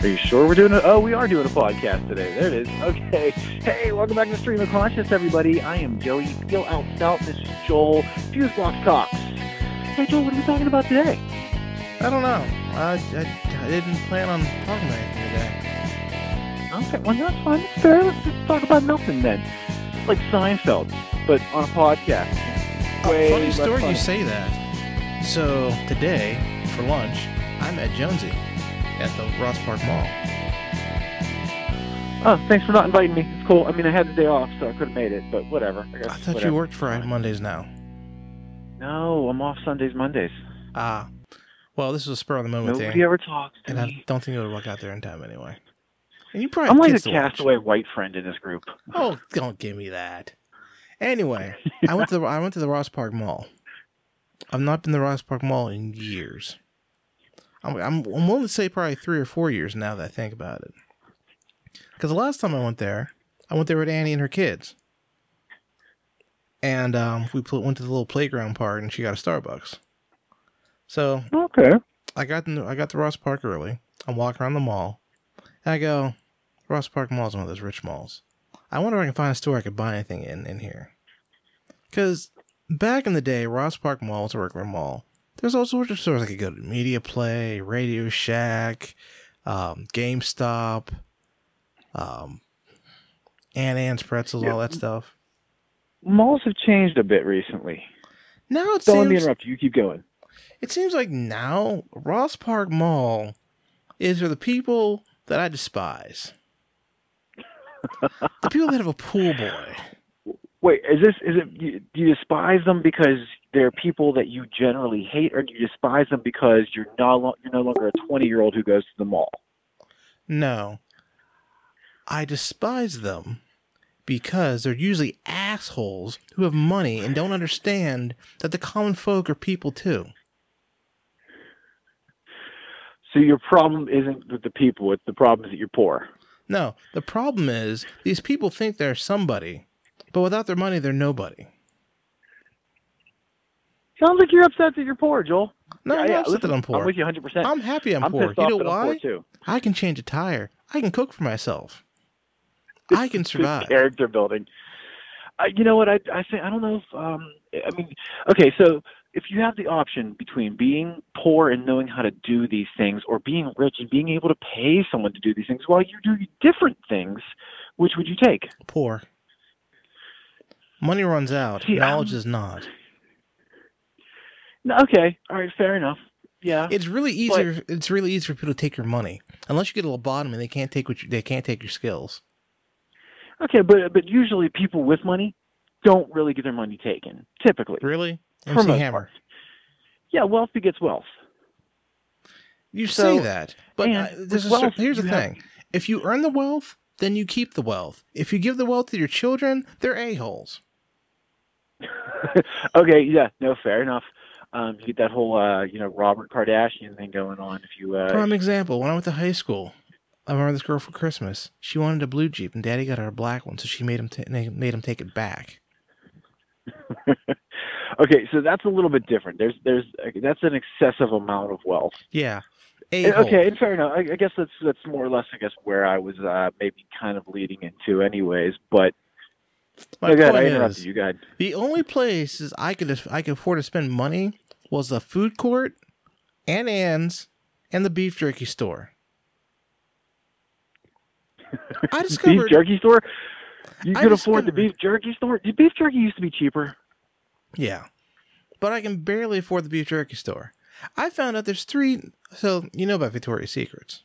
Are you sure we're doing it? Oh, we are doing a podcast today. There it is. Okay. Hey, welcome back to Stream of Conscious, everybody. I am Joey. Feel out south. This is Joel. Fuse Box Talks. Hey, Joel, what are we talking about today? I don't know. I, I, I didn't plan on talking about anything today. Okay, well, that's fine. It's fair. Let's just talk about nothing then. It's like Seinfeld, but on a podcast. Oh, Way funny story funny. you say that. So today, for lunch, I met Jonesy at the Ross Park Mall. Oh, thanks for not inviting me. It's cool. I mean, I had the day off, so I could have made it, but whatever. I, guess I thought whatever. you worked Friday Mondays now. No, I'm off Sundays, Mondays. Ah, well, this was a spur of the moment Nobody thing, ever talks to and I me. don't think it would work out there in time anyway. And you probably I'm like a castaway white friend in this group. Oh, don't give me that. Anyway, I went to the I went to the Ross Park Mall. I've not been to the Ross Park Mall in years. I'm, I'm I'm willing to say probably three or four years now that I think about it. Because the last time I went there, I went there with Annie and her kids, and um, we pl- went to the little playground part, and she got a Starbucks. So Okay. I got in, I got to Ross Park early. I'm walking around the mall, and I go, Ross Park Mall is one of those rich malls. I wonder if I can find a store I could buy anything in in here. Because back in the day, Ross Park Mall was a regular mall. There's all sorts of stores I could go to: Media Play, Radio Shack, um, GameStop, um, Auntie Anne's Pretzels, all that stuff. Malls have changed a bit recently. Now it Don't let me interrupt you. You keep going. it seems like now Ross Park Mall is for the people that I despise. the people that have a pool boy. Wait, is this is it? Do you despise them because they're people that you generally hate, or you despise them because you're no you're no longer a 20 year old who goes to the mall? No. I despise them because they're usually assholes who have money and don't understand that the common folk are people too. So your problem isn't with the people; it's the problem is that you're poor. No, the problem is these people think they're somebody, but without their money, they're nobody. Sounds like you're upset that you're poor, Joel. No, Yeah, I'm yeah, not upset listen, that I'm poor. I'm with you 100. percent I'm happy I'm, I'm poor. You off know that I'm why? too. I can change a tire. I can cook for myself. I can This survive. character building. I, you know what? I I say I don't know if um I mean okay so if you have the option between being poor and knowing how to do these things or being rich and being able to pay someone to do these things while you do different things, which would you take? Poor. Money runs out. See, Knowledge I'm- is not. Okay, all right, fair enough. Yeah, It's really easier. It's really easy for people to take your money, unless you get a lobotomy. They can't take what you, they can't take your skills. okay, but but usually people with money don't really get their money taken. Typically, Really, For MC Hammer. part. yeah, wealth begets wealth. You So- say that, but with there's a wealth, here's the you have- thing: if you earn the wealth, then you keep the wealth. If you give the wealth to your children, they're a holes. okay, yeah, no, fair enough. Um, you get that whole uh, you know Robert Kardashian thing going on. If you uh, Prime example: when I went to high school, I remember this girl for Christmas. She wanted a blue Jeep, and Daddy got her a black one, so she made him ta- made him take it back. okay, so that's a little bit different. There's there's that's an excessive amount of wealth. Yeah, A-hole. Okay, and fair enough. I, I guess that's that's more or less I guess where I was uh, maybe kind of leading into, anyways. But My go point is, you. Ahead. the only places I could I could afford to spend money was the food court, and Anne's, and the beef jerky store. I discovered beef jerky store. You could afford the beef jerky store. The beef jerky used to be cheaper. Yeah. But I can barely afford the beef jerky store. I found out there's three. So, you know about Victoria's Secrets.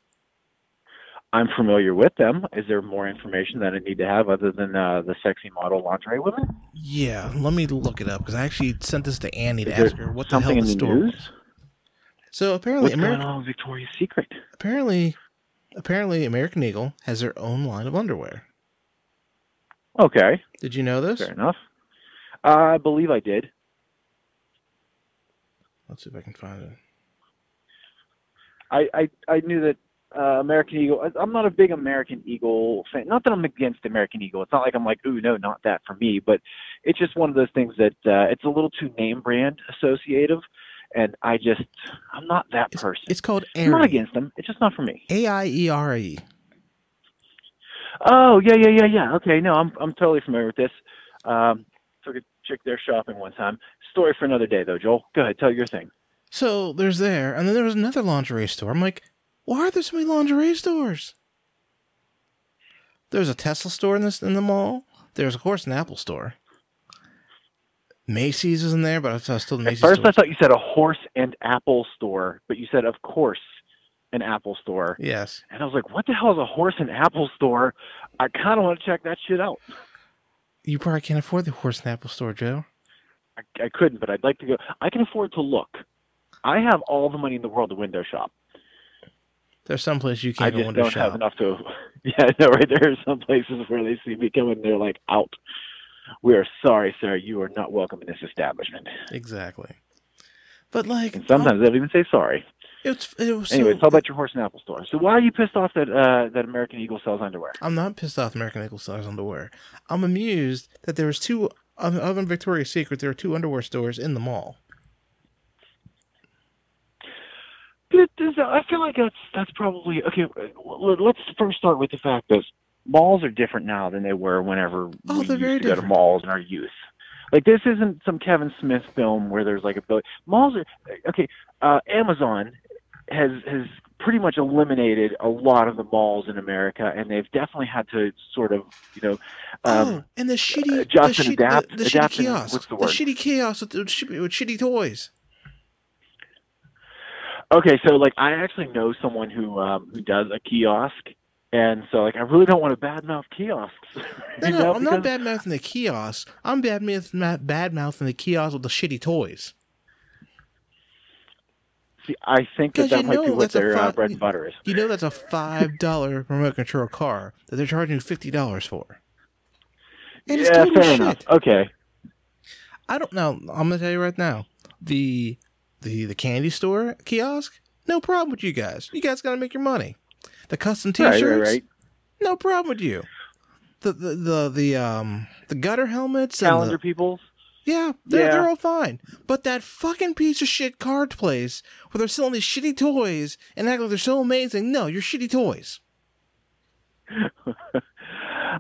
I'm familiar with them. Is there more information that I need to have other than uh, the sexy model lingerie women? Yeah, let me look it up because I actually sent this to Annie to Is ask her what the hell the in the store news? was. So apparently, What's going on with Victoria's Secret? apparently, apparently, American Eagle has their own line of underwear. Okay, Did you know this? fair enough. I believe I did. Let's see if I can find it. I I, I knew that uh, American Eagle. I'm not a big American Eagle fan. Not that I'm against American Eagle. It's not like I'm like, ooh, no, not that for me. But it's just one of those things that uh, it's a little too name brand associative. and I just I'm not that It's, person. it's called I'm not against them. It's just not for me. A I E R E. Oh yeah, yeah, yeah, yeah. Okay, no, I'm I'm totally familiar with this. Um, took a chick there shopping one time. Story for another day, though. Joel, go ahead, tell your thing. So there's there, and then there was another lingerie store. I'm like, why are there so many lingerie stores? There's a Tesla store in this in the mall. There's of course an Apple store. Macy's is in there, but I was still the At Macy's first, store. I thought you said a horse and apple store, but you said, of course, an Apple store. yes, And I was like, what the hell is a horse and apple store? I kind of want to check that shit out. you probably can't afford the horse and Apple store, Joe. I, I couldn't, but I'd like to go. I can afford to look. I have all the money in the world to window shop. There's some place you can't go just don't have enough to. Yeah, no, right there are some places where they see me coming, they're like, out. We are sorry, sir. You are not welcome in this establishment. Exactly. But like, And sometimes they don't even say sorry. it's it was Anyways, so, how about your horse and apple store? So why are you pissed off that uh, that American Eagle sells underwear? I'm not pissed off American Eagle sells underwear. I'm amused that there was two other other than Victoria's Secret. There were two underwear stores in the mall. It is- I feel like that's that's probably okay. Let's first start with the fact that malls are different now than they were whenever Oh, we used very to go to different. malls in our youth. Like this isn't some Kevin Smith film where there's like a billion malls are okay. Uh, Amazon has has pretty much eliminated a lot of the malls in America, and they've definitely had to sort of you know um, oh, and the shitty, adjust the, and adapt- the, the adapt shitty what's the the shitty kiosks with, with, with shitty toys. Okay, so like I actually know someone who um who does a kiosk, and so like I really don't want to badmouth kiosks. No, no, know, I'm not badmouthing the kiosks. I'm bad mouthing bad mouthing the kiosks with the shitty toys. See, I think that that might be what a uh, bread and butter is. You know that's a five dollar remote control car that they're charging you fifty dollars for. And yeah, fair shit. enough. Okay, I don't know. I'm gonna tell you right now. The the the candy store kiosk, no problem with you guys. You guys gotta make your money. The custom T-shirts, right, right. no problem with you. The the the, the um the gutter helmets and Calendar the, peoples. yeah, they're Yeah. they're all fine. But that fucking piece of shit card place where they're selling these shitty toys and act like they're so amazing. No, you're shitty toys.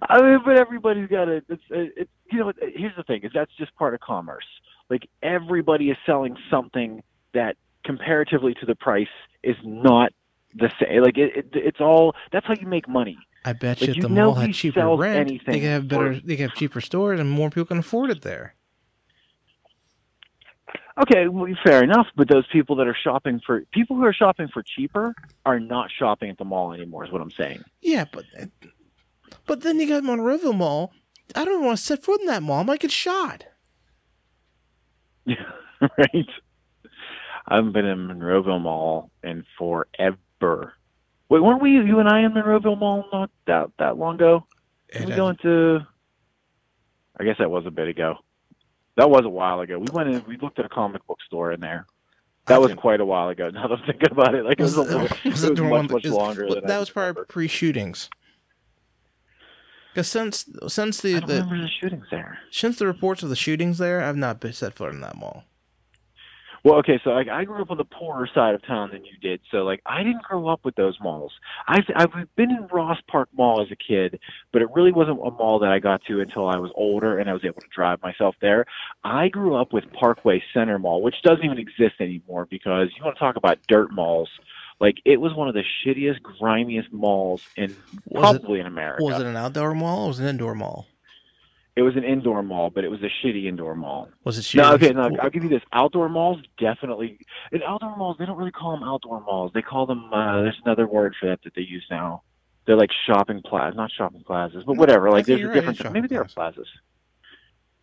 I mean, but everybody's got to. It's, it's you know. Here's the thing: is that's just part of commerce. Like everybody is selling something that comparatively to the price is not the same. Like it, it it's all. That's how you make money. I bet Like, you you the mall had he cheaper rent, they anything could have better. They could have cheaper stores, and more people can afford it there. Okay, well, fair enough. But those people that are shopping for people who are shopping for cheaper are not shopping at the mall anymore. Is what I'm saying. Yeah, but but then you got Monroeville Mall. I don't want to set foot in that mall. I might get shot. right. I haven't been in Monroeville Mall in forever. Wait, weren't we you and I in Monroeville Mall not that that long ago? It we has- going to? I guess that was a bit ago. That was a while ago. We went in. We looked at a comic book store in there. That I was think- quite a while ago. Now that I'm thinking about it, like it was, a it- little, was it was much much is- longer. than I that was probably pre-shootings. Because since since I the, don't the remember the shootings there. since the reports of the shootings there, I've not been set foot in that mall. Well, okay, so I, I grew up on the poorer side of town than you did, so like I didn't grow up with those malls. I've I've been in Ross Park Mall as a kid, but it really wasn't a mall that I got to until I was older and I was able to drive myself there. I grew up with Parkway Center Mall, which doesn't even exist anymore because you want to talk about dirt malls. Like it was one of the shittiest, grimiest malls in Was it probably in America. was it an outdoor mall or was it an indoor mall? It was an indoor mall, but it was a shitty indoor mall. Was it No, shootings? okay, no, I'll give you this. Outdoor malls, definitely. And outdoor malls, they don't really call them outdoor malls. They call them. Uh, there's another word for that that they use now. They're like shopping plazas, not shopping plazas, but No, whatever. Like there's a right, difference. Maybe they are plazas.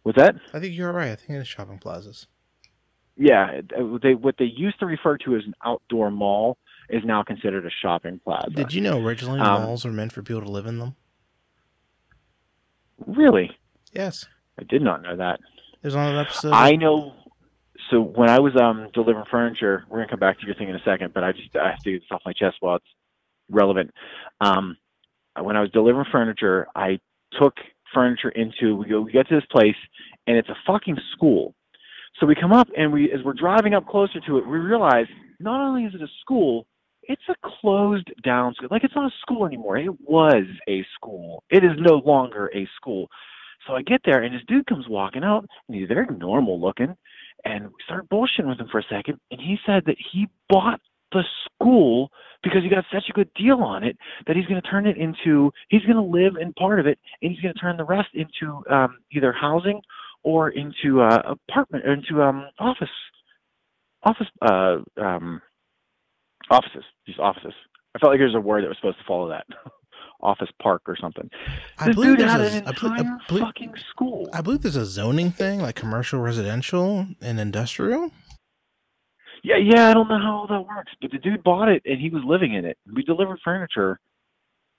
What's that? I think you're right. I think it is shopping plazas. Yeah, they what they used to refer to as an outdoor mall is now considered a shopping plaza. Did you know originally Um, malls were meant for people to live in them? really? Yes. I did not know that. There's on an episode. I know. So when I was um delivering furniture, we're gonna come back to your thing in a second, but I just I have to get this off my chest while it's relevant. Um, when I was delivering furniture, I took furniture into we go we get to this place and it's a fucking school. So we come up and we, as we're driving up closer to it, we realize not only is it a school, it's a closed down school. Like it's not a school anymore. It was a school. It is no longer a school. So I get there and this dude comes walking out and he's very normal looking. And we start bullshitting with him for a second. And he said that he bought the school because he got such a good deal on it that he's going to turn it into, he's going to live in part of it and he's going to turn the rest into um, either housing or into uh, apartment, or into um, office, office, uh, um, offices, just offices. I felt like there was a word that was supposed to follow that. office park or something. I This believe dude there's had a- an I believe- I entire believe- fucking school. I believe there's a zoning thing like commercial, residential, and industrial. Yeah, yeah, I don't know how all that works, but the dude bought it and he was living in it. We delivered furniture,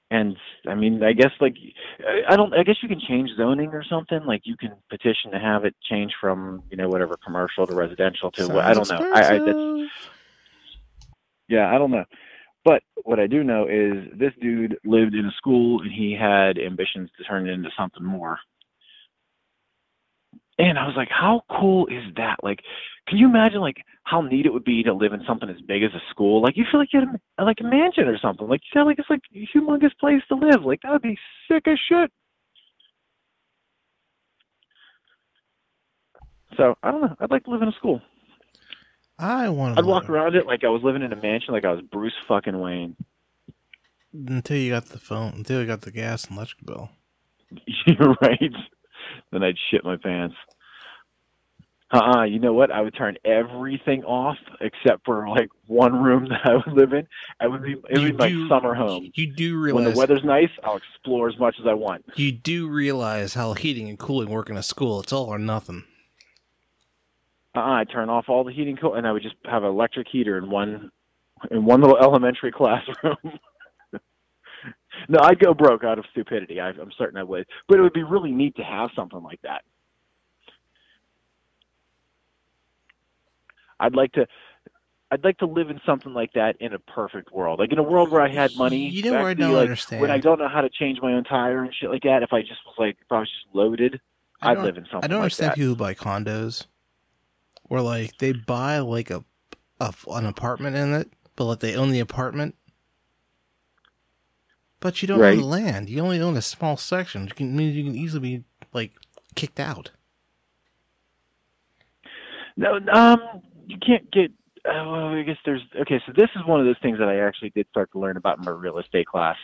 and I mean, I guess like I- I don't. I guess you can change zoning or something. Like you can petition to have it change from you know whatever commercial to residential to what I don't Sounds know. I, I that's expensive. Yeah, I don't know. But what I do know is this dude lived in a school and he had ambitions to turn it into something more. And I was like, how cool is that? Like, can you imagine like how neat it would be to live in something as big as a school? Like you feel like you had a, like a mansion or something. Like you feel like it's like a humongous place to live. Like that would be sick as shit. So I don't know. I'd like to live in a school. I want. I'd walk around it like I was living in a mansion, like I was Bruce fucking Wayne. until you got the phone, until you got the gas and electric bill. You're right. Then I'd shit my pants. Uh-uh, you know what? I would turn everything off except for like one room that I would live in. I would be it would be my summer home. You do realize When the weather's nice, I'll explore as much as I want. you do realize how heating and cooling work in a school. It's all or nothing. Uh-uh, I'd turn off all the heating cool and I would just have an electric heater in one in one little elementary classroom. no, I'd go broke out of stupidity. I, I'm certain I would. But it would be really neat to have something like that. I'd like to I'd like to live in something like that in a perfect world. Like in a world where I had money. You know where I don't like, understand. When I don't know how to change my own tire and shit like that, if I just was like if I was just loaded, I'd live in something I don't like understand that. people who buy condos, where like they buy like a, a an apartment in it, but like they own the apartment, but you don't Right. own the land. You only own a small section. You can means you can easily be like kicked out. No, um, you can't get. Uh, well, I guess there's okay. So this is one of those things that I actually did start to learn about in my real estate class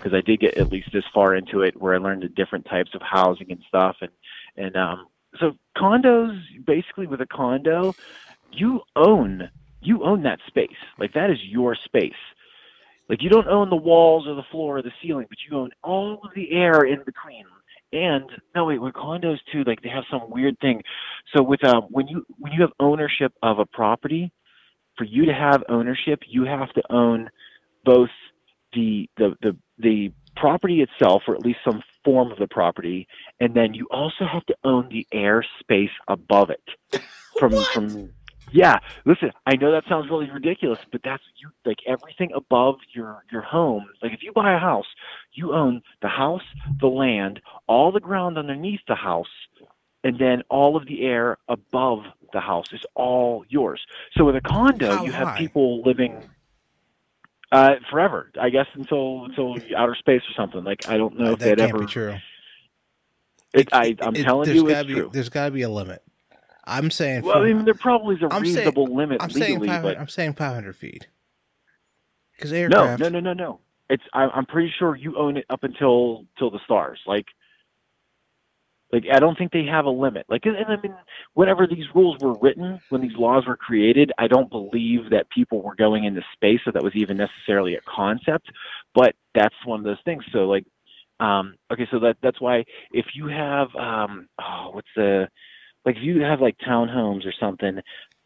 because I did get at least this far into it, where I learned the different types of housing and stuff, and and um, so condos basically with a condo, you own you own that space. Like that is your space. Like you don't own the walls or the floor or the ceiling, but you own all of the air in between. And no, wait, with condos too, like they have some weird thing. So with um, when you when you have ownership of a property, for you to have ownership, you have to own both the the the the property itself, or at least some form of the property, and then you also have to own the air space above it. From from yeah, listen, I know that sounds really ridiculous, but that's you like everything above your your home. Like if you buy a house, you own the house, the land, all the ground underneath the house, and then all of the air above the house is all yours. So with a condo, How you have people living uh, forever, I guess, until until outer space or something. Like I don't know if that they'd can't ever. be true. It, I, I'm It- telling there's you, gotta it's be, true. There's got to be a limit. I'm saying. Well, I mean, there probably is a I'm saying- reasonable limit I'm saying legally, 500, but I'm saying 500 feet. Because no, aircraft. no, no, no, no. It's I, I'm pretty sure you own it up until till the stars. Like, like I don't think they have a limit. Like, and, and I mean, whenever these rules were written, when these laws were created, I don't believe that people were going into space, so that was even necessarily a concept. But that's one of those things. So, like, um, okay, so that that's why if you have um, oh, what's the like if you have like townhomes or something,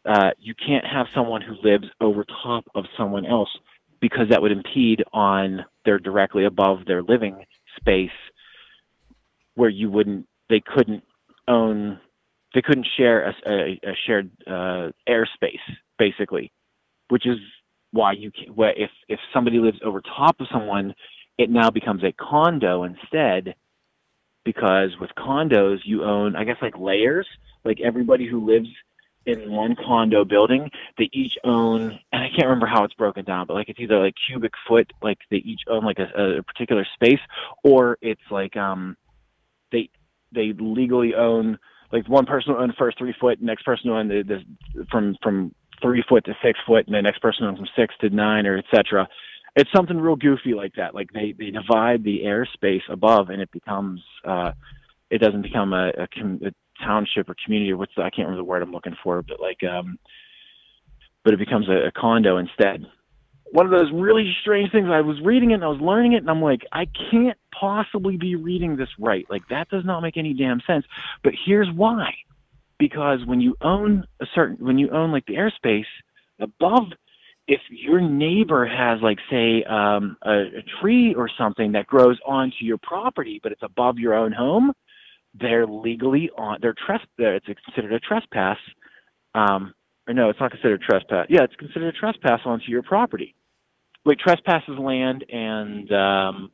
uh, you can't have someone who lives over top of someone else because that would impede on their directly above their living space where you wouldn't they couldn't own they couldn't share a, a, a shared uh, airspace basically which is why you can if if somebody lives over top of someone it now becomes a condo instead because with condos you own i guess like layers like everybody who lives in one condo building. They each own, and I can't remember how it's broken down, but like it's either like cubic foot, like they each own like a, a particular space, or it's like um, they they legally own like one person will own first three foot, next person will own the, the from from three foot to six foot, and the next person owns from six to nine, or etc. It's something real goofy like that. Like they they divide the airspace above, and it becomes uh, it doesn't become a, a, com- a township or community. What's the, I can't remember the word I'm looking for, but like um, but it becomes a, a condo instead. One of those really strange things. I was reading it and I was learning it, and I'm like, I can't possibly be reading this right. Like that does not make any damn sense. But here's why: because when you own a certain, when you own like the airspace above, if your neighbor has like say um, a, a tree or something that grows onto your property, but it's above your own home, they're legally on. They're tres. It's considered a trespass. Um, or no, it's not considered trespass. Yeah, it's considered a trespass onto your property. Like trespass is land, and um,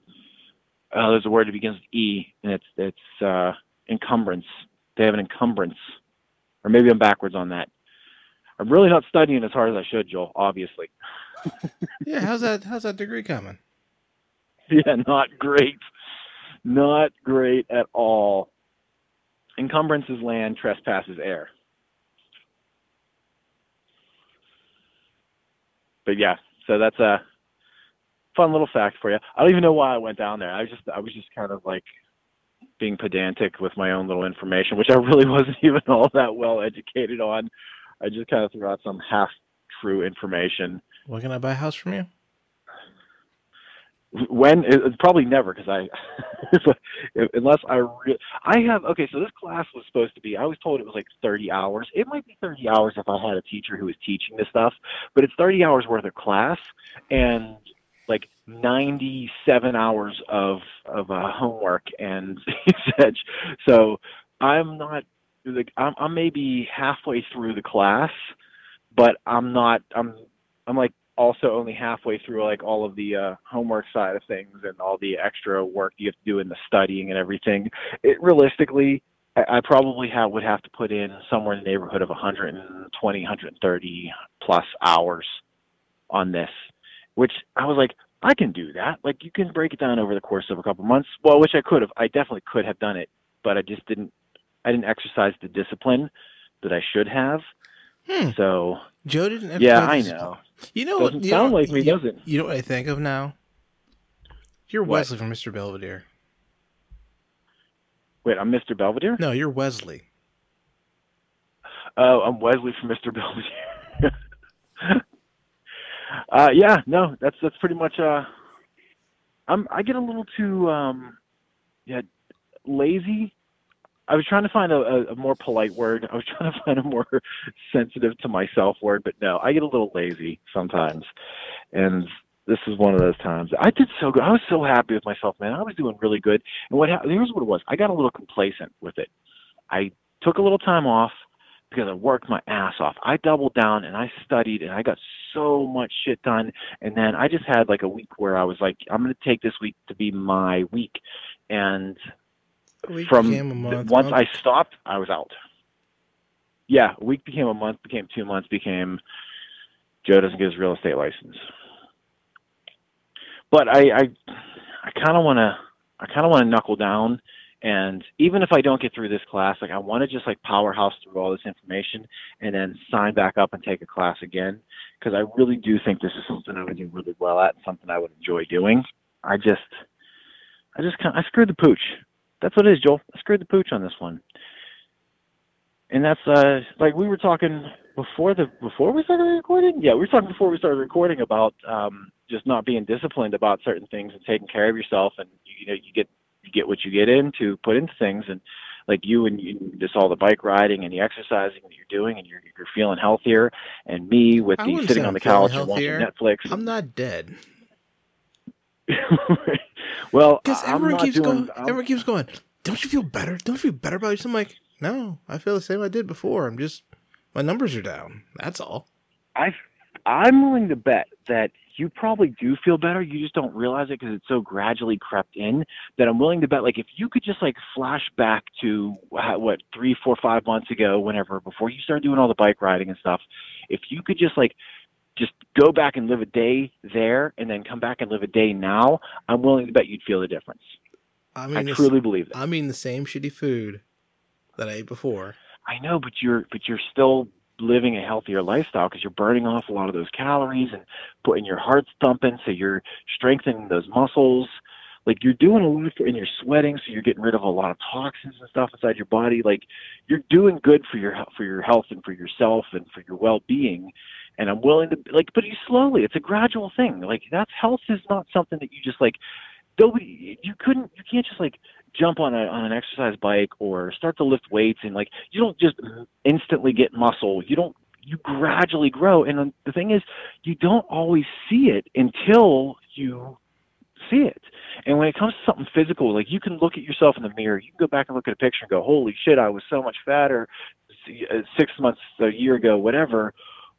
uh, there's a word that begins with E, and it's it's uh, encumbrance. They have an encumbrance, or maybe I'm backwards on that. I'm really not studying as hard as I should, Joel. Obviously. yeah, how's that? How's that degree coming? Yeah, not great. Not great at all. Encumbrance is land, trespass is air. But yeah, so that's a fun little fact for you. I don't even know why I went down there. I was just I was just kind of like being pedantic with my own little information, which I really wasn't even all that well educated on. I just kind of threw out some half true information. What can I buy a house from you? when it's probably never because I unless I re- I have okay so this class was supposed to be I was told it was like 30 hours it might be 30 hours if I had a teacher who was teaching this stuff but it's 30 hours worth of class and like 97 hours of of uh, homework and such so I'm not like I'm, I'm maybe halfway through the class but I'm not I'm I'm like also only halfway through like all of the uh, homework side of things and all the extra work you have to do in the studying and everything. It realistically, I, I probably have would have to put in somewhere in the neighborhood of 120, 130 plus hours on this, which I was like, I can do that. Like you can break it down over the course of a couple months. Well, which I could have. I definitely could have done it, but I just didn't. I didn't exercise the discipline that I should have. Hmm. So Joe didn't. Yeah, I know. You know, doesn't you sound know, like me, you, does it? You know what I think of now? You're What? Wesley from Mr. Belvedere. Wait, I'm Mr. Belvedere. No, you're Wesley. Oh, I'm Wesley from Mr. Belvedere. uh, yeah, no, that's that's pretty much. Uh, I'm I get a little too um, yeah, lazy. I was trying to find a, a, more polite word. I was trying to find a more sensitive to myself word, but no, I get a little lazy sometimes, and this is one of those times. I did so good. I was so happy with myself, man. I was doing really good. And what happened? Here's what it was. I got a little complacent with it. I took a little time off because I worked my ass off. I doubled down and I studied and I got so much shit done. And then I just had like a week where I was like, I'm going to take this week to be my week. And week from month. once month- I stopped, I was out. Yeah, a week became a month, became two months, became Joe doesn't get his real estate license. But I, I, I kind of want to, I kind of want to knuckle down, and even if I don't get through this class, like I want to just like powerhouse through all this information and then sign back up and take a class again because I really do think this is something I would do really well at, and something I would enjoy doing. I just, I just kind, of, I screwed the pooch. That's what it is, Joel. I screwed the pooch on this one. And that's uh like we were talking before the before we started recording. Yeah, we were talking before we started recording about um just not being disciplined about certain things and taking care of yourself and you know you get you get what you get into put into things and like you and you, just all the bike riding and the exercising that you're doing and you're you're feeling healthier and me with I the sitting on the couch and watching. Netflix. I'm not dead. well, Because everyone keeps doing. going. I'm- Everyone keeps going. Don't you feel better? Don't you feel better about yourself? I'm like, no, I feel the same I did before. I'm just my numbers are down. That's all. I I'm willing to bet that you probably do feel better. You just don't realize it because it's so gradually crept in that I'm willing to bet. Like if you could just like flash back to what three, four, five months ago, whenever before you started doing all the bike riding and stuff, if you could just like just go back and live a day there and then come back and live a day now, I'm willing to bet you'd feel the difference. I mean, I truly believe that. I mean, the same shitty food that I ate before. I know, but you're but you're still living a healthier lifestyle because you're burning off a lot of those calories and putting your heart thumping, so you're strengthening those muscles. Like you're doing a lot for, and you're sweating, so you're getting rid of a lot of toxins and stuff inside your body. Like you're doing good for your for your health and for yourself and for your well-being. And I'm willing to like, but you slowly. It's a gradual thing. Like that's health is not something that you just like. Nobody, you couldn't, you can't just like jump on a on an exercise bike or start to lift weights and like you don't just instantly get muscle. You don't you gradually grow and the thing is you don't always see it until you see it. And when it comes to something physical, like you can look at yourself in the mirror, you can go back and look at a picture and go, "Holy shit, I was so much fatter uh, 6 months a year ago, whatever."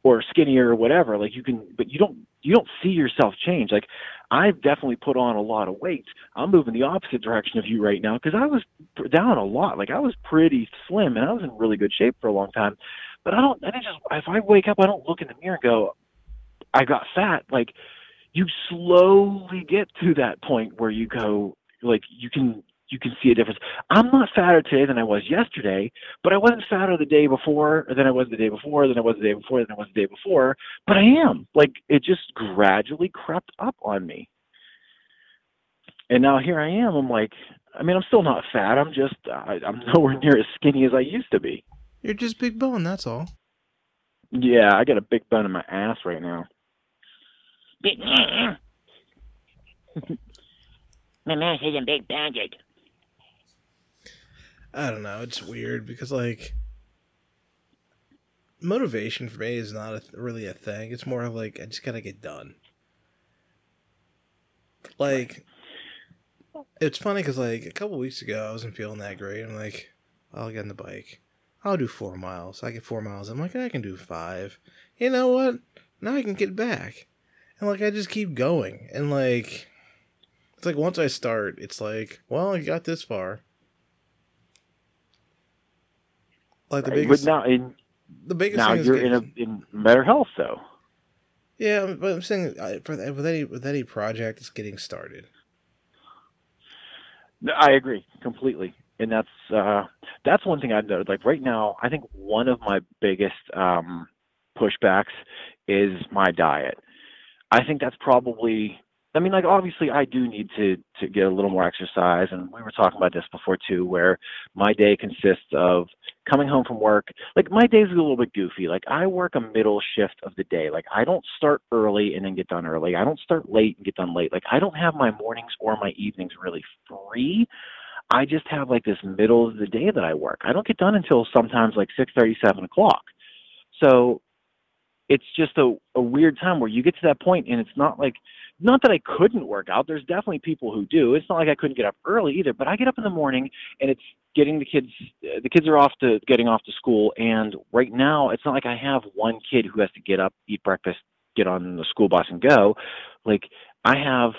Or skinnier or whatever like you can but you don't you don't see yourself change. Like i've definitely put on a lot of weight. I'm moving the opposite direction of you right now because i was down a lot. Like i was pretty slim and i was in really good shape for a long time but i don't i just if i wake up i don't look in the mirror and go i got fat. Like you slowly get to that point where you go like you can you can see a difference. I'm not fatter today than I was yesterday, but I wasn't fatter the day before, than I was the day before, than I was the day before, than I was the day before. But I am. Like it just gradually crept up on me. And now here I am. I'm like, I mean, I'm still not fat. I'm just, I, I'm nowhere near as skinny as I used to be. You're just big bone. That's all. Yeah, I got a big bone in my ass right now. my ass is a big bandit. I don't know. It's weird because like motivation for me is not a, really a thing. It's more of like I just gotta get done. Like it's funny because like a couple weeks ago I wasn't feeling that great. I'm like, I'll get on the bike. I'll do four miles. I get four miles. I'm like, I can do five. You know what? Now I can get back. And like I just keep going. And like it's like once I start, it's like, well, I got this far. Like the biggest. But now, in, the biggest. Now you're in a, in better health, though. Yeah, but I'm saying for with any with any project it's getting started. I agree completely, and that's uh, that's one thing I've noticed. Like right now, I think one of my biggest um, pushbacks is my diet. I think that's probably I mean, like obviously, I do need to to get a little more exercise, and we were talking about this before too, where my day consists of coming home from work. Like my days are a little bit goofy. Like I work a middle shift of the day. Like I don't start early and then get done early. I don't start late and get done late. Like I don't have my mornings or my evenings really free. I just have like this middle of the day that I work. I don't get done until sometimes like six thirty, seven o'clock. So it's just a, a weird time where you get to that point and it's not like not that I couldn't work out. There's definitely people who do. It's not like I couldn't get up early either, but I get up in the morning and it's getting the kids the kids are off to getting off to school and right now it's not like I have one kid who has to get up, eat breakfast, get on the school bus and go. Like I have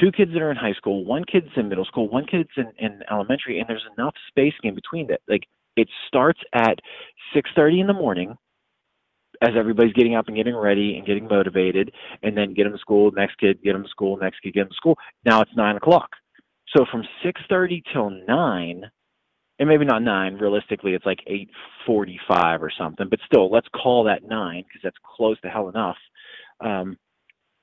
two kids that are in high school, one kid's in middle school, one kid's in, in elementary, and there's enough space in between that. Like it starts at six thirty in the morning as everybody's getting up and getting ready and getting motivated, and then get them to school, next kid, get them to school, next kid, get them to school. Now it's nine o'clock. So from six thirty till nine, and maybe not nine. Realistically, it's like eight forty-five or something. But still, let's call that nine because that's close to hell enough. Um,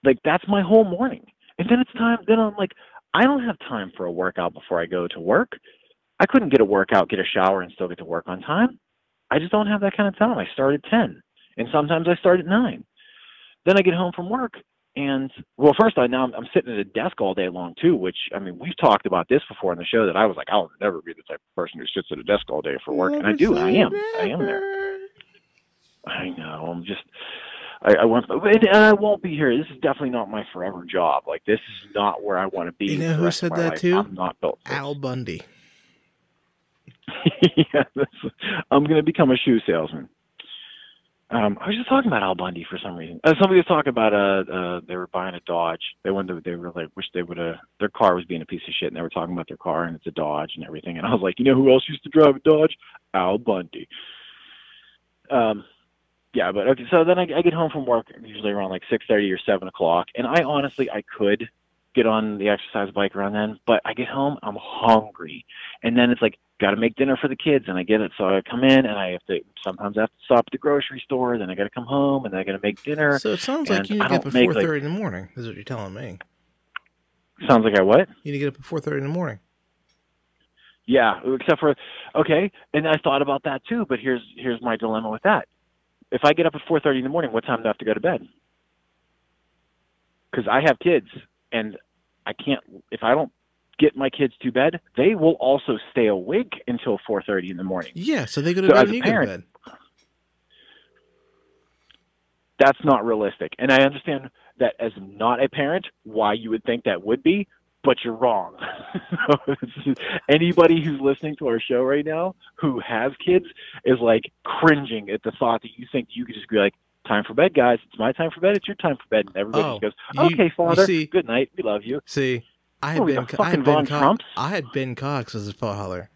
like that's my whole morning, and then it's time. Then I'm like, I don't have time for a workout before I go to work. I couldn't get a workout, get a shower, and still get to work on time. I just don't have that kind of time. I start at ten and sometimes I start at nine. Then I get home from work, and well, first I now I'm, I'm sitting at a desk all day long too. Which I mean, we've talked about this before on the show that I was like, I'll never be the type of person who sits at a desk all day for work, and I do. I am. I am there. I know. I'm just. I, I want, and I won't be here. This is definitely not my forever job. Like this is not where I want to be. You know who said that life. too? I'm not built. Al Bundy. yeah, I'm going to become a shoe salesman. Um, I was just talking about Al Bundy for some reason. Uh, somebody was talking about uh, uh, they were buying a Dodge. They wanted they were like wish they would have their car was being a piece of shit, and they were talking about their car and it's a Dodge and everything. And I was like, you know who else used to drive a Dodge? Al Bundy. Um, yeah, but okay. So then I, I get home from work usually around like six thirty or seven o'clock, and I honestly I could get on the exercise bike around then, but I get home I'm hungry, and then it's like got to make dinner for the kids, and I get it. So I come in and I have to sometimes I have to stop at the grocery store, then I got to come home and then I got to make dinner. So it sounds like you need to get up at four like- in the morning. Is what you're telling me. Sounds like I what? You need to get up at four thirty in the morning. Yeah, except for okay, and I thought about that too. But here's here's my dilemma with that. If I get up at four thirty in the morning, what time do I have to go to bed? Because I have kids, and I can't. If I don't get my kids to bed, they will also stay awake until four thirty in the morning. Yeah, so they go to So bed as and a you go to parent- bed. That's not realistic, and I understand that as not a parent, why you would think that would be, but you're wrong. Anybody who's listening to our show right now who has kids is like cringing at the thought that you think you could just be like, "Time for bed, guys. It's my time for bed. It's your time for bed." And everybody Oh, just goes, "Okay, you father. see- Good night. We love you." See, I had Oh, been I had fucking Ben Von Co- I had Ben Cox as a father.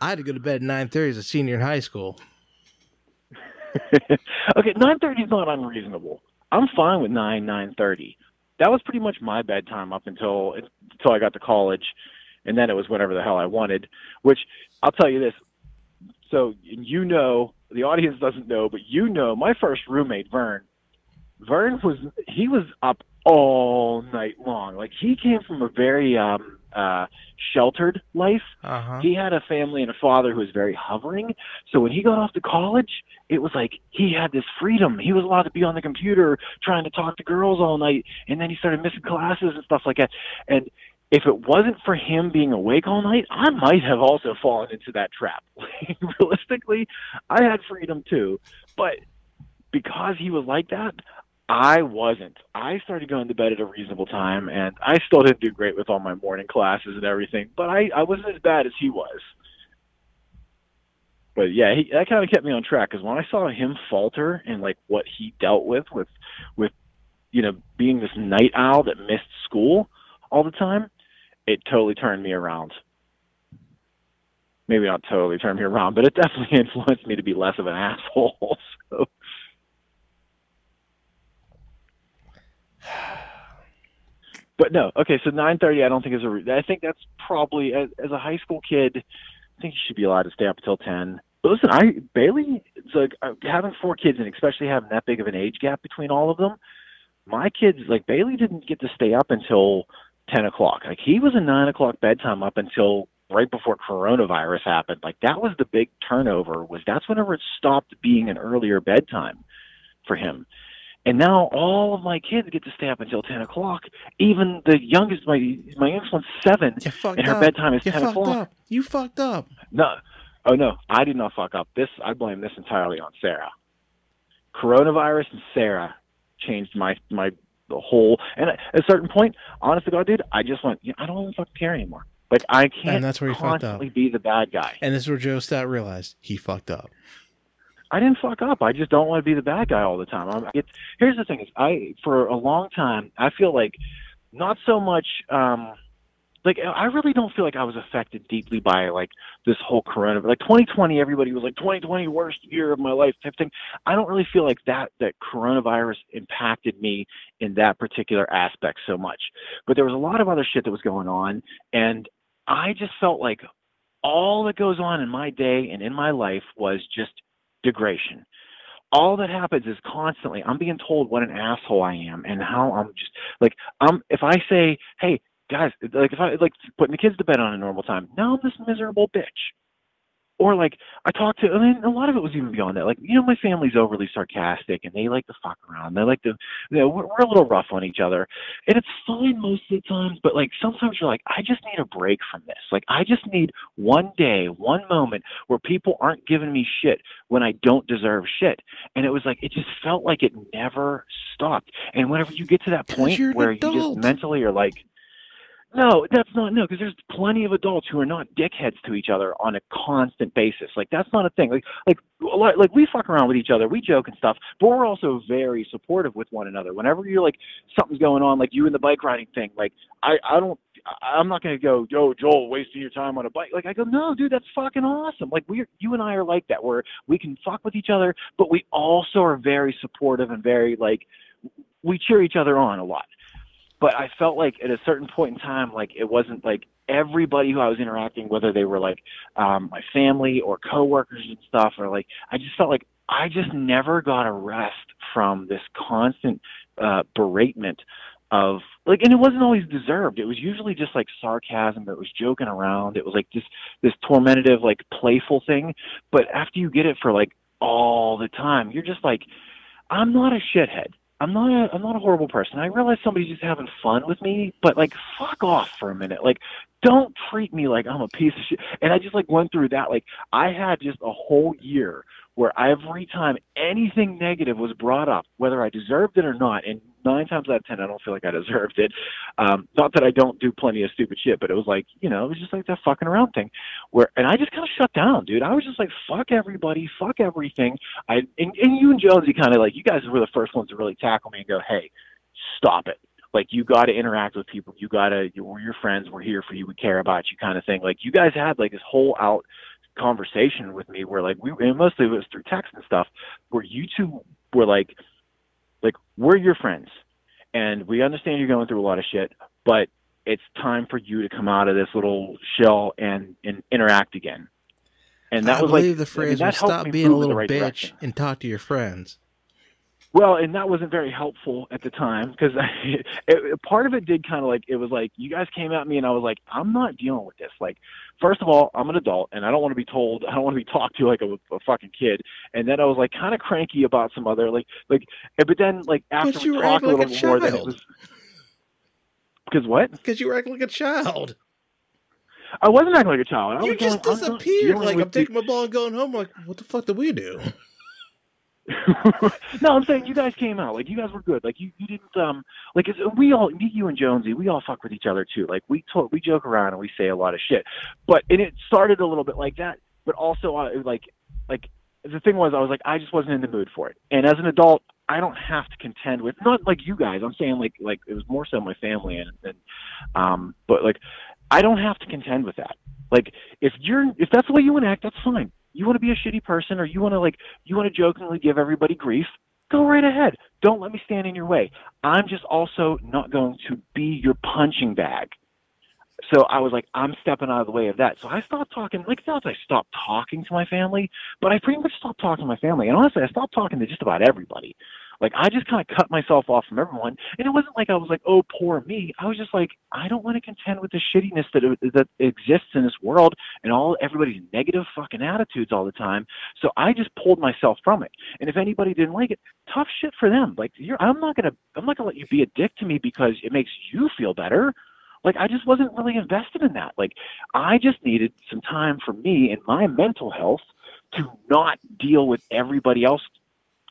I had to go to bed at nine thirty as a senior in high school. okay, nine thirty is not unreasonable. I'm fine with nine nine thirty. That was pretty much my bedtime up until until I got to college, and then it was whatever the hell I wanted. Which I'll tell you this. So you know, the audience doesn't know, but you know, my first roommate Vern. Vern was he was up all night long. Like he came from a very um uh sheltered life Uh huh. he had a family and a father who was very hovering. So when he got off to college, it was like he had this freedom. He was allowed to be on the computer trying to talk to girls all night, and then he started missing classes and stuff like that. And if it wasn't for him being awake all night, I might have also fallen into that trap. Realistically, I had freedom too, but because he was like that, I wasn't. I started going to bed at a reasonable time, and I still didn't do great with all my morning classes and everything. But I, I wasn't as bad as he was. But yeah, he, that kind of kept me on track because when I saw him falter and like what he dealt with, with, with, you know, being this night owl that missed school all the time, it totally turned me around. Maybe not totally turned me around, but it definitely influenced me to be less of an asshole. So. But no, okay. So nine thirty, I don't think is a. re- I think that's probably as, as a high school kid. I think you should be allowed to stay up until ten. But listen, I Bailey, it's like uh, having four kids and especially having that big of an age gap between all of them. My kids, like Bailey, didn't get to stay up until ten o'clock. Like he was a nine o'clock bedtime up until right before coronavirus happened. Like that was the big turnover. Was that's whenever it stopped being an earlier bedtime for him. And now all of my kids get to stay up until ten o'clock. Even the youngest, my my youngest one's seven, and her up. bedtime is you ten fucked o'clock. up. You fucked up. No, oh no, I did not fuck up. This I blame this entirely on Sarah. Coronavirus and Sarah changed my my the whole. And at a certain point, honest to God, dude, I just went. You know, I don't even fucking care anymore. Like I can't And that's where you fucked up. constantly be the bad guy. And this is where Joe Stout realized he fucked up. I didn't fuck up. I just don't want to be the bad guy all the time. I'm, it's, here's the thing: is I for a long time I feel like not so much. um like I really don't feel like I was affected deeply by like this whole corona. Like 2020, everybody was like 2020 worst year of my life type thing. I don't really feel like that that coronavirus impacted me in that particular aspect so much. But there was a lot of other shit that was going on, and I just felt like all that goes on in my day and in my life was just degradation. All that happens is constantly I'm being told what an asshole I am and how I'm just like I'm if I say, Hey, guys, like if I like putting the kids to bed on a normal time, now I'm this miserable bitch. Or like I talk to I mean a lot of it was even beyond that. Like, you know, my family's overly sarcastic and they like to fuck around. They like to you know, we're, we're a little rough on each other. And it's fine most of the times, but like sometimes you're like, I just need a break from this. Like I just need one day, one moment where people aren't giving me shit when I don't deserve shit. And it was like it just felt like it never stopped. And whenever you get to that point where you just mentally are like No, that's not no, because there's plenty of adults who are not dickheads to each other on a constant basis. Like that's not a thing. Like like a lot like we fuck around with each other, we joke and stuff, but we're also very supportive with one another. Whenever you're like something's going on, like you and the bike riding thing, like I I don't I'm not gonna go, yo, Joel, wasting your time on a bike. Like I go, no, dude, that's fucking awesome. Like we, you and I are like that, where we can fuck with each other, but we also are very supportive and very like, we cheer each other on a lot but I felt like at a certain point in time, like it wasn't like everybody who I was interacting, whether they were like um, my family or coworkers and stuff, or like I just felt like I just never got a rest from this constant uh, beratement of like, and it wasn't always deserved. It was usually just like sarcasm. It was joking around. It was like just this tormentative, like playful thing. But after you get it for like all the time, you're just like, I'm not a shithead. I'm not a I'm not a horrible person. I realize somebody's just having fun with me, but like fuck off for a minute. Like don't treat me like I'm a piece of shit. And I just like went through that. Like I had just a whole year where every time anything negative was brought up, whether I deserved it or not, and nine times out of ten, I don't feel like I deserved it. Um, not that I don't do plenty of stupid shit, but it was like, you know, it was just like that fucking around thing. Where and I just kind of shut down, dude. I was just like, fuck everybody, fuck everything. I and, and you and Jonesy kind of like you guys were the first ones to really tackle me and go, hey, stop it. Like you got to interact with people. You got to. We're your friends. We're here for you. We care about you, kind of thing. Like you guys had like this whole out conversation with me where like we and mostly it was through text and stuff where you two were like like we're your friends and we understand you're going through a lot of shit, but it's time for you to come out of this little shell and, and interact again. And that I was believe like the phrase I mean, was that helped stop being a move in the little right bitch direction. and talk to your friends. Well, and that wasn't very helpful at the time because part of it did kind of like it was like you guys came at me and I was like I'm not dealing with this. Like, first of all, I'm an adult and I don't want to be told I don't want to be talked to like a, a fucking kid. And then I was like kind of cranky about some other like like, eh, but then like after we talked a little like bit a more, then it was because what Because you were acting like a child. I wasn't acting like a child. I you was just going, I was not disappeared. Like I'm taking my ball and going home. Like what the fuck did we do? no, I'm saying you guys came out like you guys were good. Like you, you didn't um like it's, we all me, you and Jonesy, we all fuck with each other too. Like we talk, we joke around and we say a lot of shit. But and it started a little bit like that, but also uh, like like the thing was I was like I just wasn't in the mood for it. And as an adult, I don't have to contend with not like you guys. I'm saying like like it was more so my family and, and um but like I don't have to contend with that. Like if you're if that's the way you want to act, that's fine. You want to be a shitty person or you want to like you want to jokingly give everybody grief, go right ahead. Don't let me stand in your way. I'm just also not going to be your punching bag. So I was like, I'm stepping out of the way of that. So I stopped talking. Like, not that I stopped talking to my family, but I pretty much stopped talking to my family. And honestly, I stopped talking to just about everybody. Like, I just kind of cut myself off from everyone. And it wasn't like I was like, oh, poor me. I was just like, I don't want to contend with the shittiness that uh, that exists in this world and all everybody's negative fucking attitudes all the time. So I just pulled myself from it. And if anybody didn't like it, tough shit for them. Like, you're, I'm not gonna, I'm not gonna let you be a dick to me because it makes you feel better like I just wasn't really invested in that. Like I just needed some time for me and my mental health to not deal with everybody else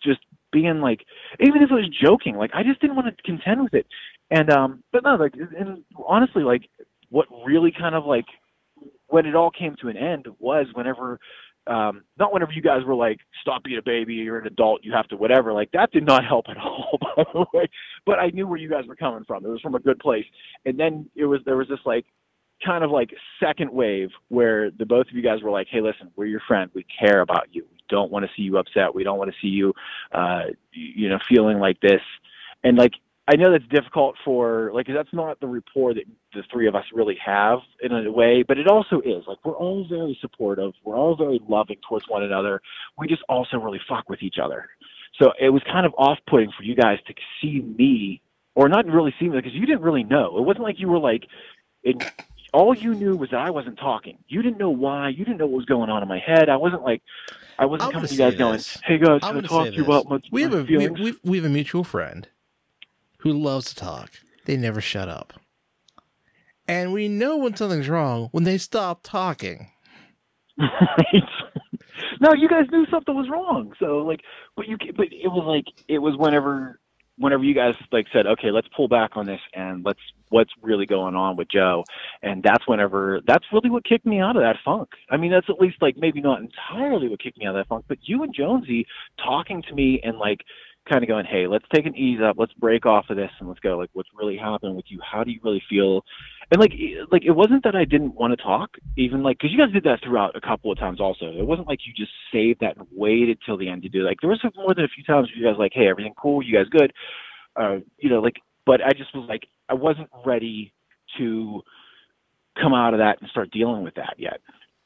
just being like even if it was joking, like I just didn't want to contend with it. And um but no, like and honestly like what really kind of like when it all came to an end was whenever um not whenever you guys were like stop being a baby you're an adult you have to whatever like that did not help at all by the way. But i knew where you guys were coming from. It was from a good place. And then it was there was this like kind of like second wave where the both of you guys were like hey listen we're your friend. We care about you don't want to see you upset we don't want to see you uh you know feeling like this and like I know that's difficult for like that's not the rapport that the three of us really have in a way, but it also is like we're all very supportive, we're all very loving towards one another. We just also really fuck with each other. So it was kind of off-putting for you guys to see me, or not really see me, because you didn't really know. It wasn't like you were like, it, all you knew was that I wasn't talking. You didn't know why. You didn't know what was going on in my head. I wasn't like, I wasn't coming gonna you guys say going, "Hey guys, I'm gonna talk to you about my, we have my a feelings?" we've, we have a mutual friend who loves to talk. They never shut up, and we know when something's wrong when they stop talking. right? no, you guys knew something was wrong. So like, but you, but it was like it was whenever whenever you guys like said, okay, let's pull back on this and let's what's really going on with Joe, and that's whenever that's really what kicked me out of that funk. I mean, that's at least like maybe not entirely what kicked me out of that funk, but you and Jonesy talking to me and like kind of going, hey, let's take an ease up, let's break off of this, and let's go. Like, what's really happening with you? How do you really feel? And like, like it wasn't that I didn't want to talk, even like because you guys did that throughout a couple of times. Also, it wasn't like you just saved that and waited till the end to do. Like, there was more than a few times where you guys like, hey, everything cool, you guys good, uh, you know, like. But I just was like, I wasn't ready to come out of that and start dealing with that yet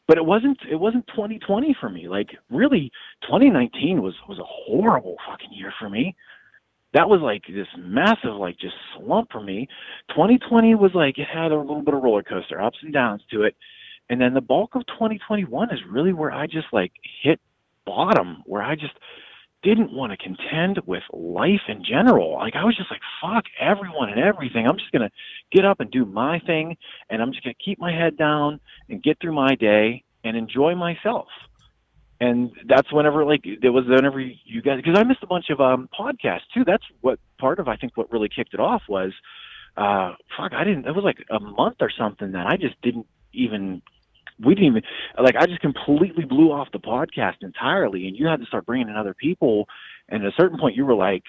but it wasn't it wasn't 2020 for me. Like really 2019 was was a horrible fucking year for me. That was like this massive like just slump for me. 2020 was like it had a little bit of roller coaster ups and downs to it. And then the bulk of 2021 is really where i just like hit bottom where i just didn't want to contend with life in general. Like I was just like, fuck everyone and everything. I'm just gonna get up and do my thing, and I'm just gonna keep my head down and get through my day and enjoy myself. And that's whenever like it was whenever you guys because I missed a bunch of um podcasts too. That's what part of I think what really kicked it off was uh fuck I didn't it was like a month or something that I just didn't even we didn't even like I just completely blew off the podcast entirely, and you had to start bringing in other people. And at a certain point, you were like,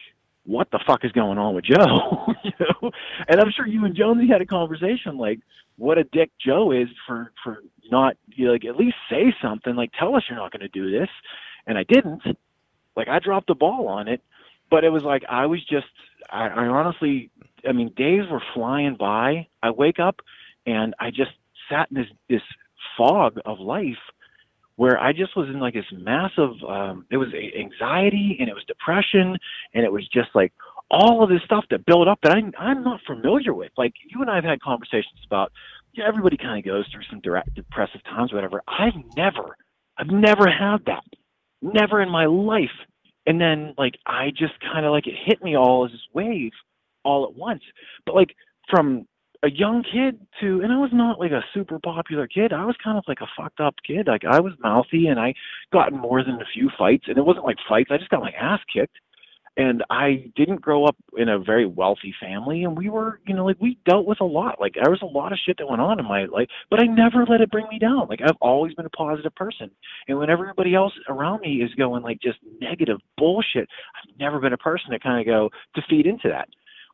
"What the fuck is going on with Joe?" you know, and I'm sure you and Jonesy had a conversation like, "What a dick Joe is for for not you know, like at least say something like tell us you're not going to do this." And I didn't. Like I dropped the ball on it, but it was like I was just I, I honestly, I mean, days were flying by. I wake up and I just sat in this this fog of life where I just was in like this massive um it was anxiety and it was depression and it was just like all of this stuff that built up that I I'm not familiar with. Like you and I have had conversations about yeah, everybody kind of goes through some direct depressive times or whatever. I've never I've never had that. Never in my life. And then like I just kind of like it hit me all as this wave all at once. But like from a young kid to and I was not like a super popular kid. I was kind of like a fucked up kid. Like I was mouthy and I got more than a few fights and it wasn't like fights. I just got my ass kicked. And I didn't grow up in a very wealthy family and we were, you know, like we dealt with a lot. Like there was a lot of shit that went on in my life, but I never let it bring me down. Like I've always been a positive person. And when everybody else around me is going like just negative bullshit, I've never been a person to kind of go to feed into that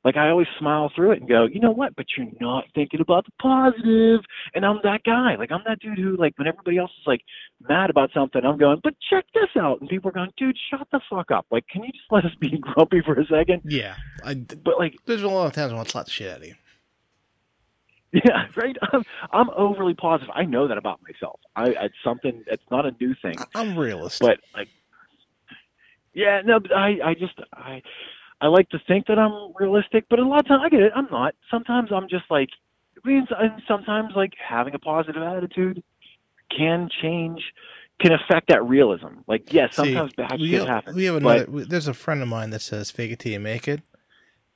like I always smile through it and go, you know what? But you're not thinking about the positive. And I'm that guy. Like I'm that dude who, like, when everybody else is like mad about something, I'm going, but check this out. And people are going, dude, shut the fuck up. Like, can you just let us be grumpy for a second? Yeah, I, But like, there's a lot of times I want to slap the shit out of you. yeah, right. I'm I'm overly positive. I know that about myself. I it's something. It's not a new thing. I- I'm a realist. But like, yeah, no. But I I just I I like to think that I'm realistic, but a lot of times I get it. I'm not. Sometimes I'm just like, I mean, and sometimes like having a positive attitude can change, can affect that realism. Like, yes, See, sometimes bad we, shit happens. we have but- another. we- there's a friend of mine that says "fake it till you make it."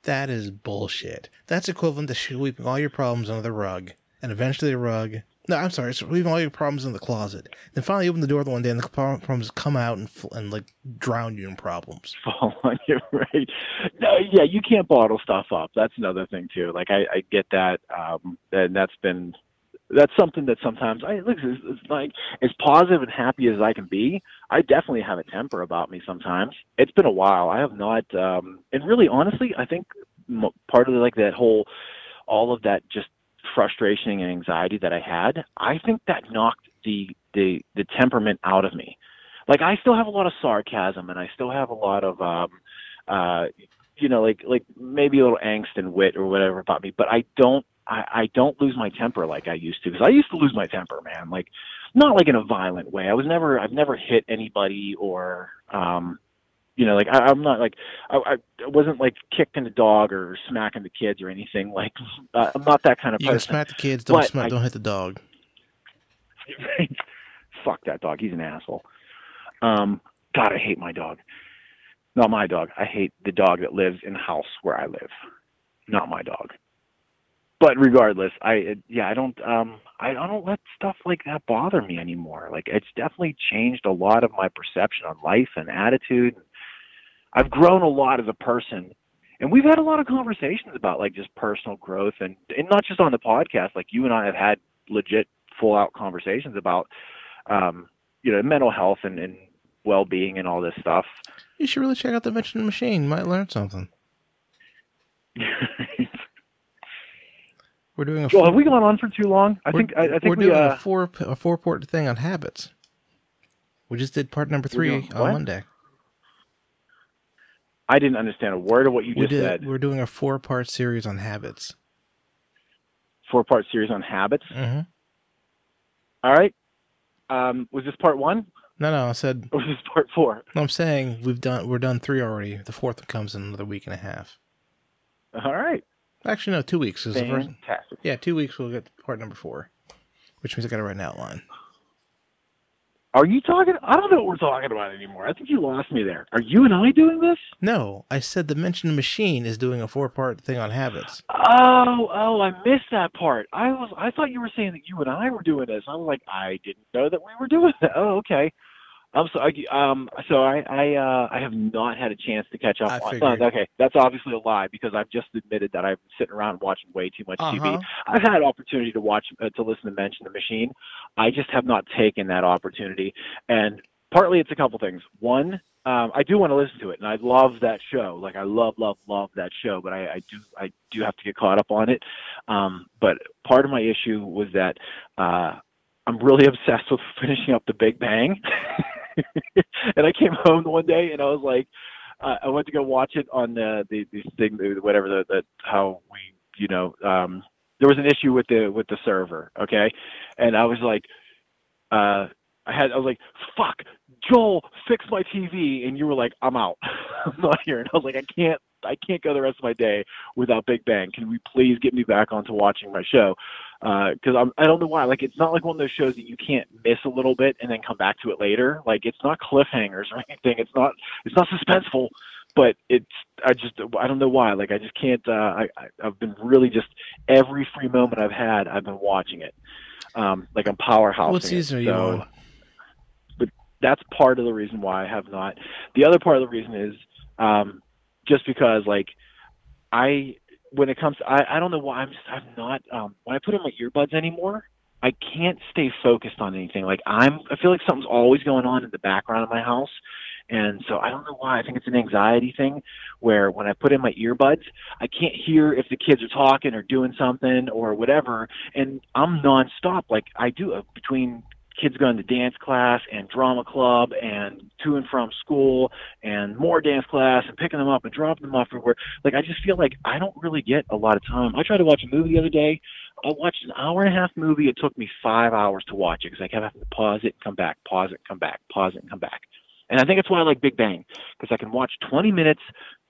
That is bullshit. That's equivalent to sweeping all your problems under the rug, and eventually the rug. No, I'm sorry, sweeping all your problems in the closet. Then finally open the door the one day, and the problems come out and and like drown you in problems. fall on you, right? No, yeah, you can't bottle stuff up. That's another thing too. Like I, I get that, um, and that's been that's something that sometimes I look. It's, it's like as positive and happy as I can be. I definitely have a temper about me sometimes. It's been a while. I have not, um, and really, honestly, I think part of the, like that whole, all of that just frustration and anxiety that I had. I think that knocked the the the temperament out of me like I still have a lot of sarcasm and I still have a lot of um uh you know like like maybe a little angst and wit or whatever about me but I don't I, I don't lose my temper like I used to because I used to lose my temper man like not like in a violent way I was never I've never hit anybody or um you know like I, I'm not like I, I wasn't like kicking the dog or smacking the kids or anything like uh, I'm not that kind of You person smack the kids, don't smack, I- don't hit the dog. Fuck that dog. He's an asshole. Um, God, I hate my dog. Not my dog. I hate the dog that lives in the house where I live. Not my dog. But regardless, I yeah, I don't um I, I don't let stuff like that bother me anymore. Like it's definitely changed a lot of my perception on life and attitude. I've grown a lot as a person. and we've had a lot of conversations about like just personal growth and and not just on the podcast. Like you and I have had legit full out conversations about um, you know mental health and, and well being and all this stuff. You should really check out the Mention Machine. You might learn something. We're doing a four, have we gone on for too long? I think I, I we're think we doing uh, a four a four port thing on habits. We just did part number three doing on what? Monday. I didn't understand a word of what you We just did. said. We're doing a four part series on habits. Four part series on habits. hmm All right. Um, was this part one No, no. I said or was this part four? no, I'm saying we've done. We're done three already. The fourth comes in another week and a half. All right. Actually, no, two weeks. 'cause the first, Fantastic. yeah, two weeks. We'll get part number four, which means I got to write an outline. Are you talking? I don't know what we're talking about anymore. I think you lost me there. Are you and I doing this? No, I said the mentioned machine is doing a four part thing on habits. Oh, oh, I missed that part. I was, I thought you were saying that you and I were doing this. I was like, I didn't know that we were doing that. Oh, okay. I'm so, I, um, so I, I, uh, I have not had a chance to catch up. I on, figured. okay, that's obviously a lie because I've just admitted that I've been sitting around watching way too much TV. Uh-huh. I've had opportunity to watch, uh, to listen to Mention the Machine. I just have not taken that opportunity, and partly it's a couple things. One, um, I do want to listen to it, and I love that show. Like I love, love, love that show. But I, I do, I do have to get caught up on it. Um, but part of my issue was that uh, I'm really obsessed with finishing up The Big Bang, and I came home one day and I was like, uh, I went to go watch it on the the, the thing, whatever the, the how we, you know, um, there was an issue with the with the server, okay, and I was like, uh, I had I was like, fuck, Joel, fix my TV, and you were like, I'm out, I'm not here, and I was like, I can't, I can't go the rest of my day without Big Bang. Can we please get me back onto watching my show? Because I'm, I don't know why. Like, it's not like one of those shows that you can't miss a little bit and then come back to it later. Like, it's not cliffhangers or anything. It's not, it's not suspenseful. But it's, I just, I don't know why. Like, I just can't. Uh, I, I've been really just every free moment I've had, I've been watching it. Um, like I'm powerhousing. What it. season are you on? that's part of the reason why I have not. The other part of the reason is um, just because like I when it comes to, I I don't know why I'm just I'm not um, when I put in my earbuds anymore. I can't stay focused on anything. Like I'm I feel like something's always going on in the background of my house. And so I don't know why. I think it's an anxiety thing where when I put in my earbuds, I can't hear if the kids are talking or doing something or whatever. And I'm nonstop. Like I do uh, between kids going to dance class and drama club and to and from school and more dance class and picking them up and dropping them off everywhere. Like I just feel like I don't really get a lot of time. I tried to watch a movie the other day. I watched an hour and a half movie. It took me five hours to watch it because I kept having to pause it, and come back, pause it, come back, pause it, and come back. And I think that's why I like Big Bang because I can watch 20 minutes,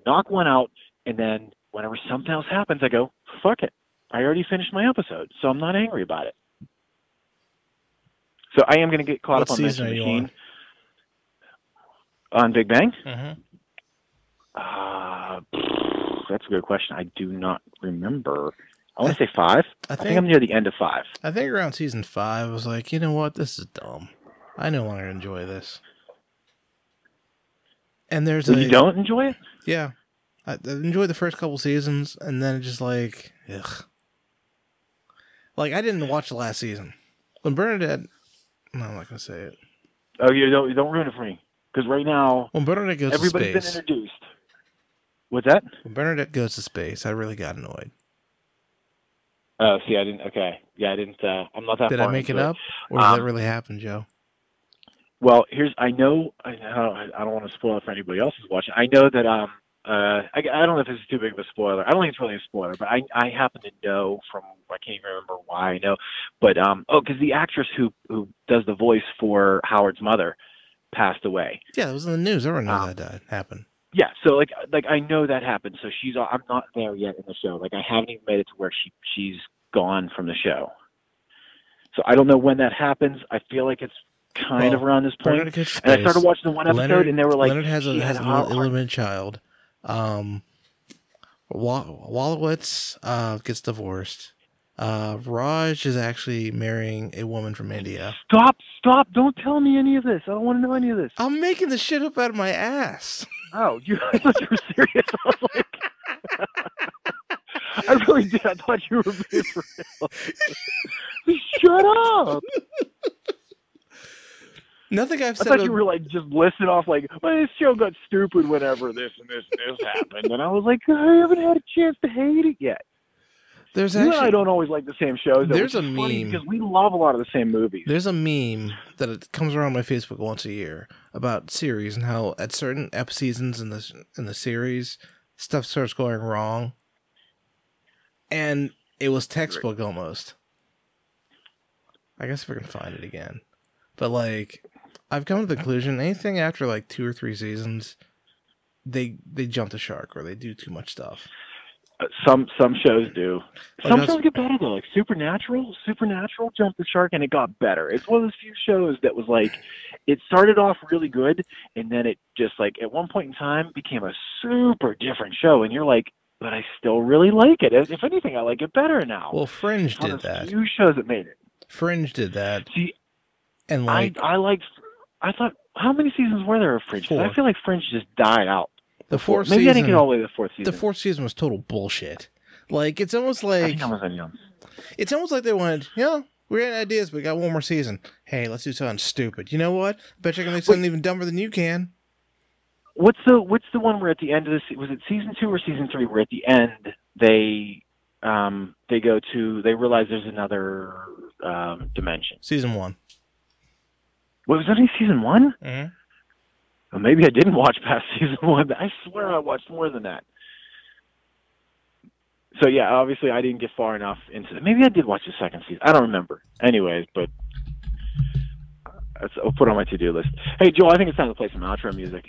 knock one out, and then whenever something else happens, I go, fuck it. I already finished my episode, so I'm not angry about it. So I am going to get caught What up on season Mention are you Machine on Big Bang. Mm-hmm. Uh, that's a good question. I do not remember. I want to say five. I I think, think I'm near the end of five. I think around season five, I was like, you know what, this is dumb. I no longer enjoy this. And there's So a you don't enjoy it? yeah, I, I enjoyed the first couple seasons, and then it just like ugh. Like I didn't watch the last season when Bernadette. No, I'm not gonna say it. Oh, you don't. You don't ruin it for me. Because right now When Bernadette goes everybody's to been introduced. What's that? when Bernadette goes to space, I really got annoyed. Oh, see, I didn't. Okay, yeah, I didn't. Uh, I'm not that. Did I make it into up, or did that Um, really happen, Joe? Well, here's I know I know I don't want to spoil it for anybody else who's watching. I know that um uh I, I don't know if this is too big of a spoiler. I don't think it's really a spoiler, but I I happen to know from I can't even remember why I know, but um oh because the actress who who does the voice for Howard's mother passed away. Yeah, it was in the news. Everyone knows um, that died, happened. Yeah, so like like I know that happened. So she's I'm not there yet in the show. Like I haven't even made it to where she she's gone from the show. So I don't know when that happens. I feel like it's kind Well, of around this point. Bernadette goes to And I started watching the one episode, Leonard, and they were like, Leonard has a has an illegitimate child. Um, Wa- Wolowitz uh, gets divorced. Uh, Raj is actually marrying a woman from India. Stop! Stop! Don't tell me any of this. I don't want to know any of this. I'm making the shit up out of my ass. Oh, you! I thought you were serious. I was like, I really did. I thought you were being real. Shut up! Nothing I've I said. thought you were like just listing off like, well, this show got stupid whenever this and this and this happened, and I was like, I haven't had a chance to hate it yet. there's You and actually I don't always like the same shows. Though, There's a meme. because we love a lot of the same movies. There's a meme that it comes around my Facebook once a year about series and how at certain ep seasons in the in the series stuff starts going wrong, and it was textbook almost. I guess if we can find it again, but like I've come to the conclusion anything after like two or three seasons, they they jump the shark or they do too much stuff. Uh, some some shows do. Like Some shows get better though. Like Supernatural, Supernatural jumped the shark and it got better. It's one of those few shows that was like, it started off really good and then it just like at one point in time became a super different show, and you're like, but I still really like it. If if anything, I like it better now. Well, Fringe did that. few shows that made it. Fringe did that, See, and like I I liked. I thought, how many seasons were there of Fringe? 'Cause Four. I feel like Fringe just died out. the Four- fourth Maybe season. I didn't get all the way to the fourth season. the fourth season was total bullshit. Like it's almost I like think I was that young. it's almost like they wanted, you know, we had ideas, but we got one more season. Hey, let's do something stupid. You know what? bet you I can make something even dumber than you can. What's the What's the one where at the end of this was it season two or season three? Where at the end they um they go to they realize there's another um dimension. Season one. What was that in season one? Mm-hmm. Well, maybe I didn't watch past season one. I swear I watched more than that. So yeah, obviously I didn't get far enough into it. Maybe I did watch the second season. I don't remember. Anyways, but I'll put it on my to-do list. Hey, Joel, I think it's time to play some outro music.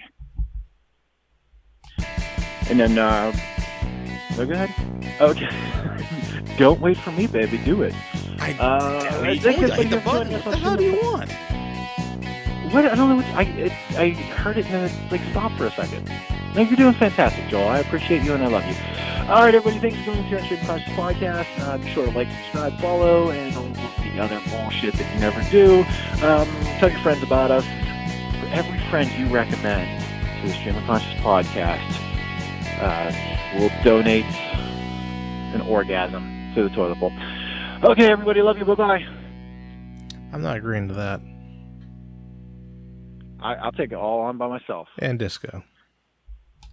And then, uh, oh, go ahead. Okay. don't wait for me, baby. Do it. I, Uh, damn, I you think told me it's I hit the like button. a- What the hell do you want? What I don't know. What, I I heard it and then it like stopped for a second. No, you're doing fantastic, Joel. I appreciate you and I love you. All right, everybody. Thanks for joining us here Conscious Podcast. Uh, be sure to like, subscribe, follow, and all the other bullshit that you never do. Um, tell your friends about us. For every friend you recommend to the Stream of Conscious Podcast, uh, we'll donate an orgasm to the toilet bowl. Okay, everybody. Love you. Bye bye. I'm not agreeing to that. I'll take it all on by myself. And disco.